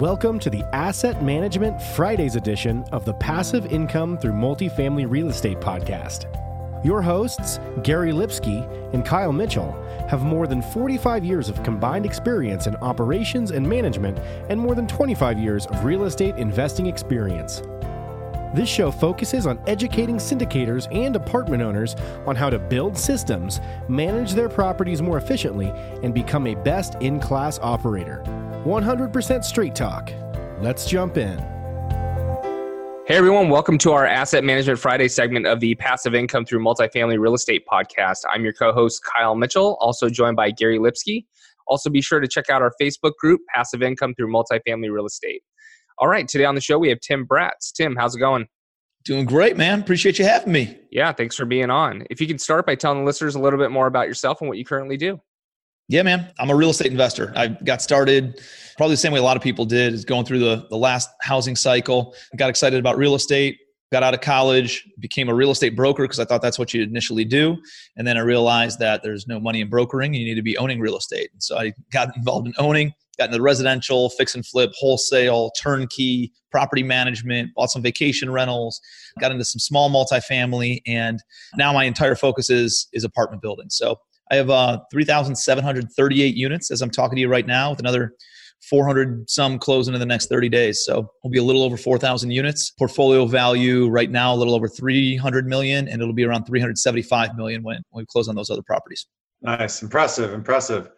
Welcome to the Asset Management Fridays edition of the Passive Income Through Multifamily Real Estate podcast. Your hosts, Gary Lipsky and Kyle Mitchell, have more than 45 years of combined experience in operations and management and more than 25 years of real estate investing experience. This show focuses on educating syndicators and apartment owners on how to build systems, manage their properties more efficiently, and become a best in class operator. 100% straight talk. Let's jump in. Hey everyone, welcome to our Asset Management Friday segment of the Passive Income Through Multifamily Real Estate podcast. I'm your co host, Kyle Mitchell, also joined by Gary Lipsky. Also, be sure to check out our Facebook group, Passive Income Through Multifamily Real Estate. All right, today on the show, we have Tim Bratz. Tim, how's it going? Doing great, man. Appreciate you having me. Yeah, thanks for being on. If you could start by telling the listeners a little bit more about yourself and what you currently do. Yeah, man. I'm a real estate investor. I got started probably the same way a lot of people did, is going through the, the last housing cycle. I got excited about real estate, got out of college, became a real estate broker because I thought that's what you initially do. And then I realized that there's no money in brokering. You need to be owning real estate. And so I got involved in owning, got into residential, fix and flip, wholesale, turnkey, property management, bought some vacation rentals, got into some small multifamily, and now my entire focus is is apartment building. So I have uh, 3,738 units as I'm talking to you right now, with another 400 some closing in the next 30 days. So we'll be a little over 4,000 units. Portfolio value right now a little over 300 million, and it'll be around 375 million when, when we close on those other properties. Nice, impressive, impressive.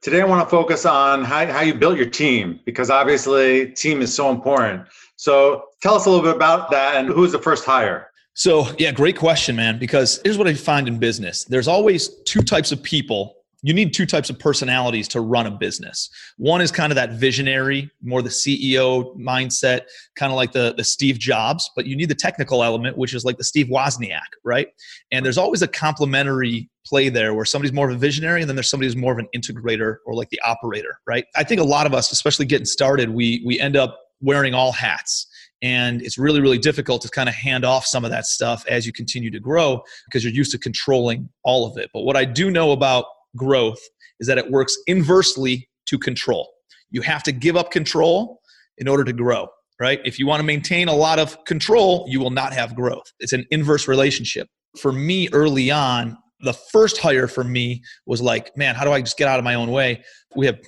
Today I want to focus on how, how you built your team because obviously team is so important. So tell us a little bit about that and who's the first hire? So, yeah, great question, man. Because here's what I find in business there's always two types of people. You need two types of personalities to run a business. One is kind of that visionary, more the CEO mindset, kind of like the, the Steve Jobs, but you need the technical element, which is like the Steve Wozniak, right? And there's always a complementary play there where somebody's more of a visionary and then there's somebody who's more of an integrator or like the operator, right? I think a lot of us, especially getting started, we we end up wearing all hats and it's really really difficult to kind of hand off some of that stuff as you continue to grow because you're used to controlling all of it. But what i do know about growth is that it works inversely to control. You have to give up control in order to grow right? If you want to maintain a lot of control you will not have growth. It's an inverse relationship. For me early on the first hire for me was like man how do i just get out of my own way? We have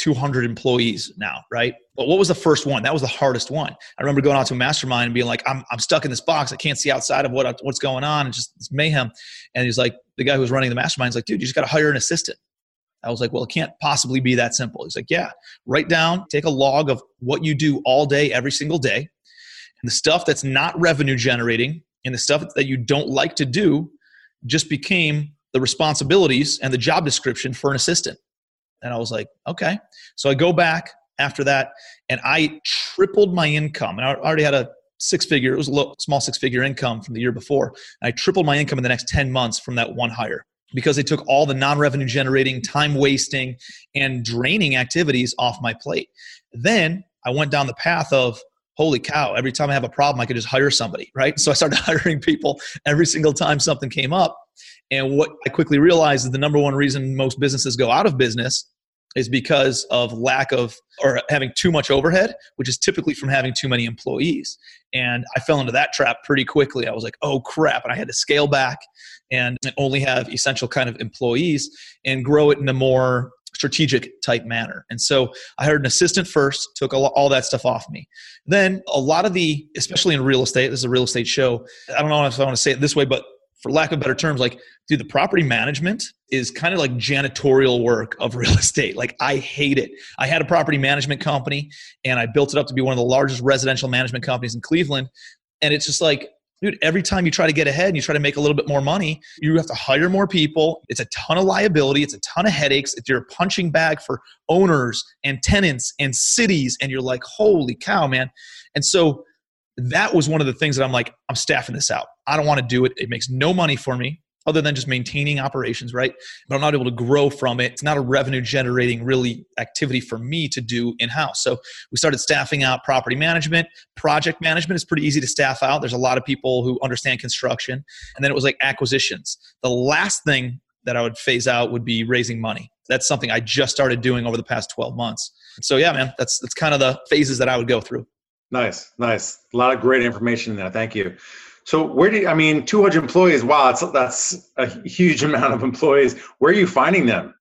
200 employees now, right? But what was the first one? That was the hardest one. I remember going out to a mastermind and being like, I'm, I'm stuck in this box. I can't see outside of what what's going on. And just it's mayhem. And he's like, the guy who was running the mastermind is like, dude, you just got to hire an assistant. I was like, well, it can't possibly be that simple. He's like, yeah, write down, take a log of what you do all day, every single day. And the stuff that's not revenue generating and the stuff that you don't like to do just became the responsibilities and the job description for an assistant. And I was like, okay. So I go back after that and I tripled my income. And I already had a six figure, it was a low, small six figure income from the year before. And I tripled my income in the next 10 months from that one hire because they took all the non revenue generating, time wasting, and draining activities off my plate. Then I went down the path of, holy cow, every time I have a problem, I could just hire somebody, right? So I started hiring people every single time something came up. And what I quickly realized is the number one reason most businesses go out of business is because of lack of or having too much overhead, which is typically from having too many employees. And I fell into that trap pretty quickly. I was like, oh crap. And I had to scale back and only have essential kind of employees and grow it in a more strategic type manner. And so I hired an assistant first, took all, that stuff off me. Then a lot of the, especially in real estate, this is a real estate show. I don't know if I want to say it this way, but for lack of better terms, like, dude, the property management is kind of like janitorial work of real estate. Like, I hate it. I had a property management company and I built it up to be one of the largest residential management companies in Cleveland. And it's just like, dude, every time you try to get ahead and you try to make a little bit more money, you have to hire more people. It's a ton of liability, it's a ton of headaches. If you're a punching bag for owners and tenants and cities, and you're like, holy cow, man. And so, that was one of the things that I'm like, I'm staffing this out. I don't want to do it. It makes no money for me other than just maintaining operations, right? But I'm not able to grow from it. It's not a revenue generating really activity for me to do in house. So we started staffing out property management. Project management is pretty easy to staff out. There's a lot of people who understand construction. And then it was like acquisitions. The last thing that I would phase out would be raising money. that's something I just started doing over the past 12 months. So yeah, man, that's that's kind of the phases that I would go through. Nice, nice. A lot of great information there. Thank you. So where do you, I mean 200 employees? Wow, that's that's a huge amount of employees. Where are you finding them?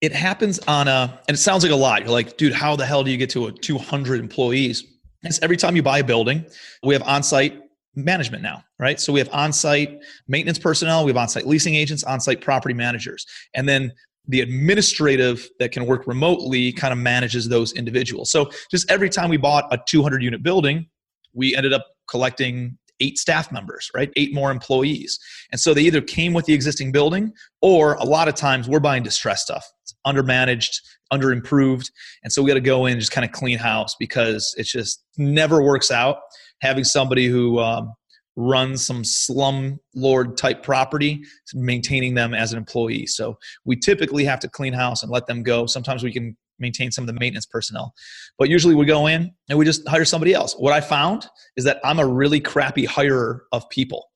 It happens on a, and it sounds like a lot. You're like, dude, how the hell do you get to a 200 employees? It's every time you buy a building, we have on-site management now, right? So we have on-site maintenance personnel, we have on-site leasing agents, on-site property managers, and then the administrative that can work remotely kind of manages those individuals. So just every time we bought a 200 unit building, we ended up collecting eight staff members, right? Eight more employees. And so they either came with the existing building or a lot of times we're buying distress stuff. It's undermanaged, underimproved. And so we got to go in and just kind of clean house because it just never works out having somebody who um, runs some slum lord type property, maintaining them as an employee. So we typically have to clean house and let them go. Sometimes we can maintain some of the maintenance personnel. But usually we go in and we just hire somebody else. What I found is that I'm a really crappy hirer of people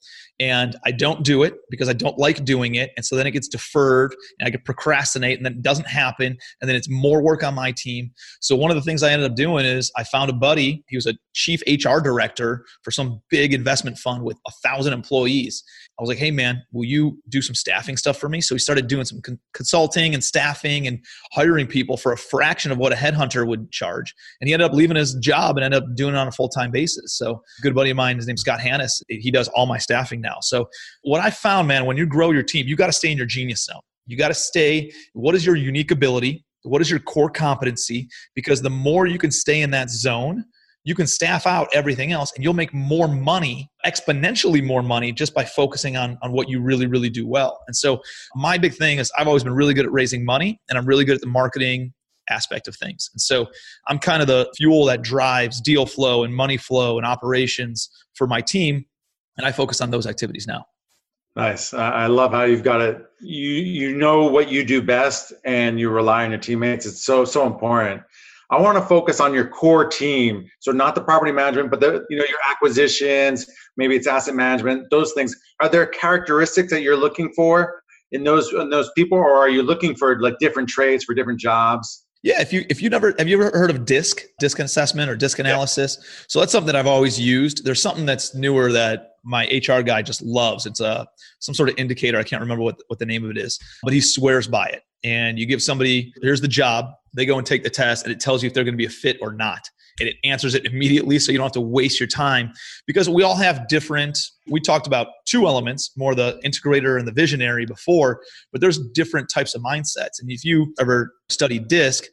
and I don't do it because I don't like doing it. And so then it gets deferred and I get procrastinate and then it doesn't happen. And then it's more work on my team. So one of the things I ended up doing is I found a buddy. He was a chief HR director for some big investment fund with a thousand employees. I was like, hey man, will you do some staffing stuff for me? So he started doing some con- consulting and staffing and hiring people for a fraction of what a headhunter would charge. And he ended up leaving his job and ended up doing it on a full time basis. So good buddy of mine, his name's Scott Hannis, he does all my staffing now. So what I found, man, when you grow your team, you got to stay in your genius zone. You got to stay. What is your unique ability? What is your core competency? Because the more you can stay in that zone, you can staff out everything else and you'll make more money exponentially more money just by focusing on, on what you really really do well. And so my big thing is i've always been really good at raising money and i'm really good at the marketing aspect of things. And so i'm kind of the fuel that drives deal flow and money flow and operations for my team. And i focus on those activities now. Nice. I love how you've got it. You you know what you do best and you rely on your teammates. It's so so important I want to focus on your core team. So not the property management, but the you know your acquisitions, maybe it's asset management, those things. Are there characteristics that you're looking for in those in those people, or are you looking for like different trades for different jobs? Yeah, if you if you never have you ever heard of DISC, DISC assessment or DISC analysis? Yeah. So that's something that I've always used. There's something that's newer that my HR guy just loves. It's a some sort of indicator. I can't remember what what the name of it is, but he swears by it. And you give somebody here's the job, they go and take the test, and it tells you if they're going to be a fit or not. And it answers it immediately, so you don't have to waste your time because we all have different. We talked about two elements, more the integrator and the visionary before, but there's different types of mindsets. And if you ever study DISC,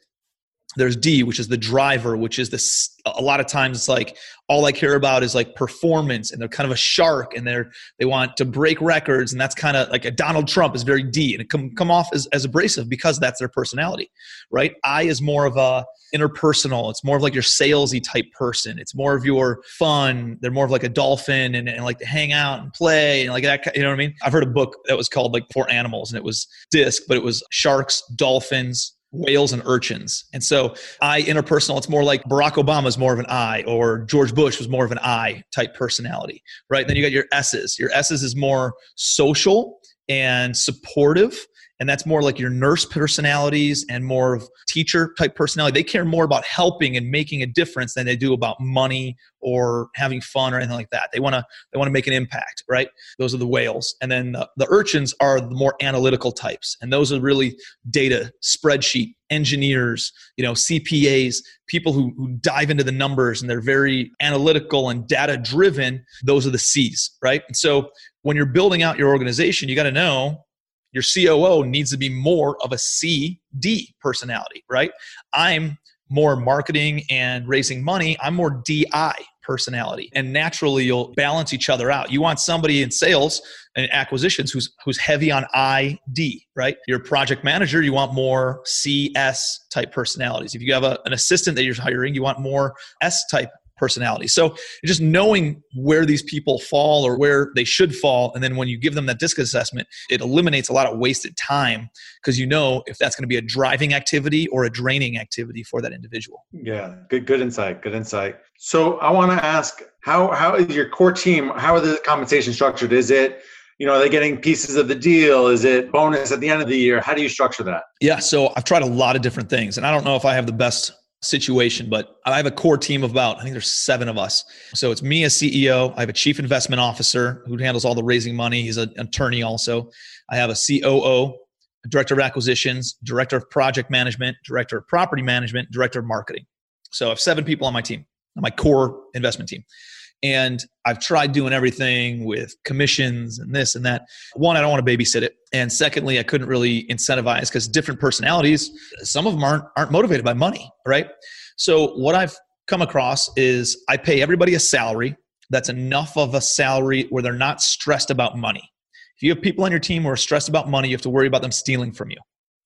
there's D, which is the driver, which is this. A lot of times, it's like all I care about is like performance, and they're kind of a shark, and they're they want to break records, and that's kind of like a Donald Trump is very D, and it come come off as, as abrasive because that's their personality, right? I is more of a interpersonal. It's more of like your salesy type person. It's more of your fun. They're more of like a dolphin and, and like to hang out and play and like that. You know what I mean? I've heard a book that was called like For Animals, and it was disc, but it was sharks, dolphins, whales and urchins. And so I interpersonal, it's more like Barack Obama is more of an I or George Bush was more of an I type personality, right? Then you got your S's. Your S's is more social and supportive and that's more like your nurse personalities and more of teacher type personality. They care more about helping and making a difference than they do about money or having fun or anything like that. They want to they want to make an impact right? Those are the whales. And then the, the urchins are the more analytical types. And those are really data spreadsheet engineers you know cpas people who, who dive into the numbers and they're very analytical and data driven those are the c's right? And so when you're building out your organization you got to know your COO needs to be more of a CD personality, right? I'm more marketing and raising money. I'm more DI personality. And naturally you'll balance each other out. You want somebody in sales and acquisitions who's who's heavy on ID, right? Your project manager, you want more CS type personalities. If you have a, an assistant that you're hiring, you want more S type personality. So just knowing where these people fall or where they should fall, and then when you give them that disc assessment, it eliminates a lot of wasted time because you know if that's going to be a driving activity or a draining activity for that individual. Yeah, good good insight. Good insight. So I want to ask how how is your core team? How are the compensation structured? Is it you know, are they getting pieces of the deal? Is it bonus at the end of the year? How do you structure that? Yeah, so I've tried a lot of different things, and I don't know if I have the best situation, but I have a core team of about, I think there's seven of us. So it's me as CEO. I have a chief investment officer who handles all the raising money. He's an attorney also. I have a COO, a director of acquisitions, director of project management, director of property management, director of marketing. So I have seven people on my team, on my core investment team. And I've tried doing everything with commissions and this and that. One, I don't want to babysit it. And secondly, I couldn't really incentivize because different personalities, some of them aren't, aren't motivated by money, right? So what I've come across is I pay everybody a salary that's enough of a salary where they're not stressed about money. If you have people on your team who are stressed about money, you have to worry about them stealing from you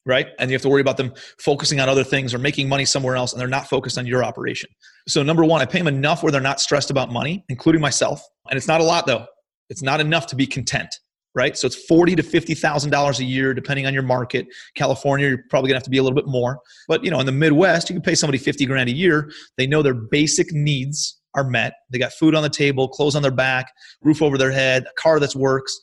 right? And you have to worry about them focusing on other things or making money somewhere else and they're not focused on your operation. So, number one, I pay them enough where they're not stressed about money, including myself. And it's not a lot though, it's not enough to be content. Right, so it's forty to fifty thousand dollars a year, depending on your market. California, you're probably gonna have to be a little bit more, but you know, in the Midwest, you can pay somebody fifty grand a year. They know their basic needs are met. They got food on the table, clothes on their back, roof over their head, a car that works,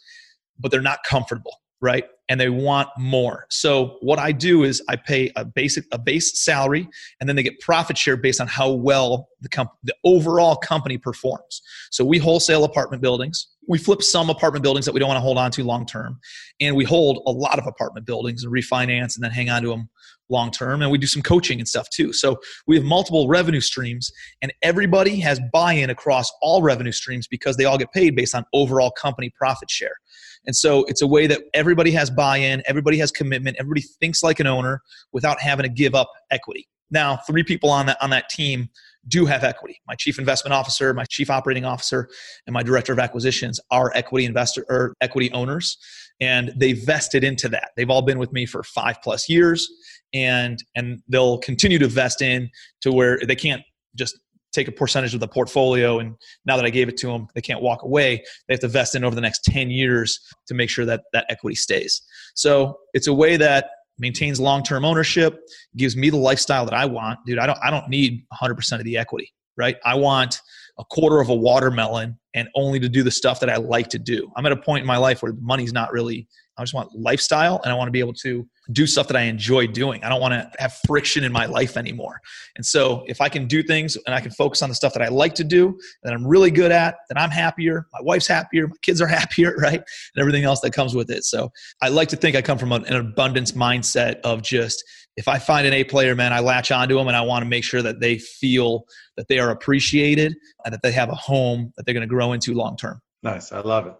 but they're not comfortable right? And they want more. So what I do is I pay a basic a base salary, and then they get profit share based on how well the comp- the overall company performs. So we wholesale apartment buildings. We flip some apartment buildings that we don't want to hold on to long term, and we hold a lot of apartment buildings and refinance and then hang on to them long term. And we do some coaching and stuff too. So we have multiple revenue streams, and everybody has buy in across all revenue streams because they all get paid based on overall company profit share. And so it's a way that everybody has buy in, everybody has commitment, everybody thinks like an owner without having to give up equity. Now, three people on that, on that team do have equity. My chief investment officer, my chief operating officer, and my director of acquisitions are equity investor or equity owners, and they vested into that. They've all been with me for five plus years, and and they'll continue to vest in to where they can't just take a percentage of the portfolio and now that i gave it to them they can't walk away. They have to vest in over the next 10 years to make sure that that equity stays. So it's a way that maintains long-term ownership gives me the lifestyle that i want. Dude i don't i don't need 100% of the equity right? I want a quarter of a watermelon and only to do the stuff that i like to do. I'm at a point in my life where money's not really I just want lifestyle and I want to be able to do stuff that I enjoy doing. I don't want to have friction in my life anymore. And so if I can do things and I can focus on the stuff that I like to do, that I'm really good at, then I'm happier, my wife's happier, my kids are happier, right? And everything else that comes with it. So I like to think I come from an abundance mindset of just if I find an A player, man, I latch onto them and I want to make sure that they feel that they are appreciated and that they have a home that they're going to grow into long term. Nice. I love it.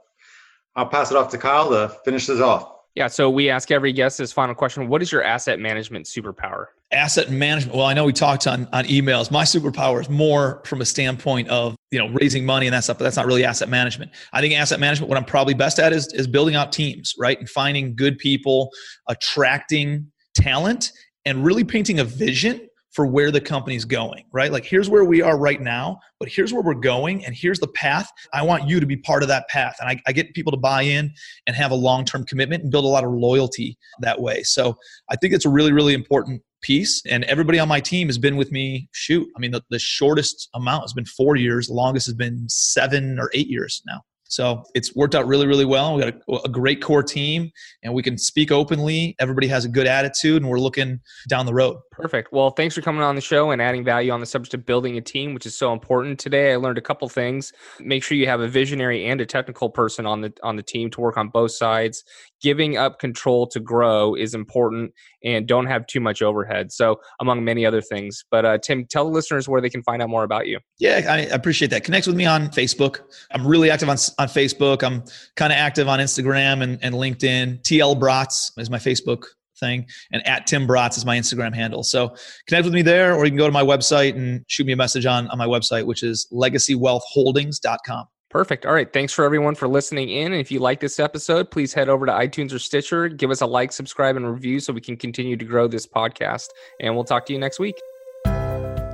I'll pass it off to Kyle to finish this off. Yeah, so we ask every guest this final question What is your asset management superpower? Asset management. Well, I know we talked on, on emails. My superpower is more from a standpoint of you know raising money and that stuff, but that's not really asset management. I think asset management, what I'm probably best at is is building out teams, right? And finding good people, attracting talent, and really painting a vision for where the company's going, right? Like, here's where we are right now, but here's where we're going, and here's the path. I want you to be part of that path. And I, I get people to buy in and have a long term commitment and build a lot of loyalty that way. So I think it's a really, really important piece. And everybody on my team has been with me, shoot, I mean, the, the shortest amount has been four years, the longest has been seven or eight years now. So it's worked out really, really well. We got a, a, great core team and we can speak openly. Everybody has a good attitude and we're looking down the road. Perfect. Well, thanks for coming on the show and adding value on the subject of building a team, which is so important today. I learned a couple things. Make sure you have a visionary and a technical person on the on the team to work on both sides giving up control to grow is important and don't have too much overhead. So, among many other things. But, uh, Tim, tell the listeners where they can find out more about you. Yeah, I appreciate that. Connect with me on Facebook. I'm really active on, on Facebook. I'm kind of active on Instagram and, and LinkedIn. TL Bratz is my Facebook thing and at tim bratz is my instagram handle so connect with me there or you can go to my website and shoot me a message on, on my website which is legacywealthholdings.com Perfect. All right. Thanks for everyone for listening in. And if you like this episode, please head over to iTunes or Stitcher, give us a like, subscribe, and review so we can continue to grow this podcast. And we'll talk to you next week.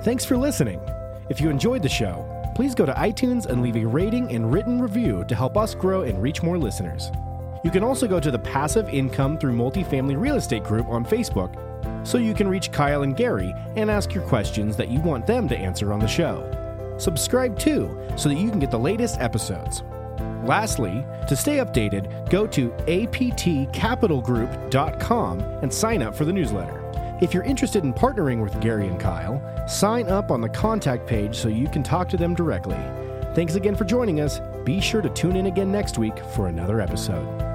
Thanks for listening. If you enjoyed the show, please go to iTunes and leave a rating and written review to help us grow and reach more listeners. You can also go to the Passive Income Through Multifamily Real Estate group on Facebook so you can reach Kyle and Gary and ask your questions that you want them to answer on the show. Subscribe too so that you can get the latest episodes. Lastly, to stay updated, go to aptcapitalgroup.com and sign up for the newsletter. If you're interested in partnering with Gary and Kyle, sign up on the contact page so you can talk to them directly. Thanks again for joining us. Be sure to tune in again next week for another episode.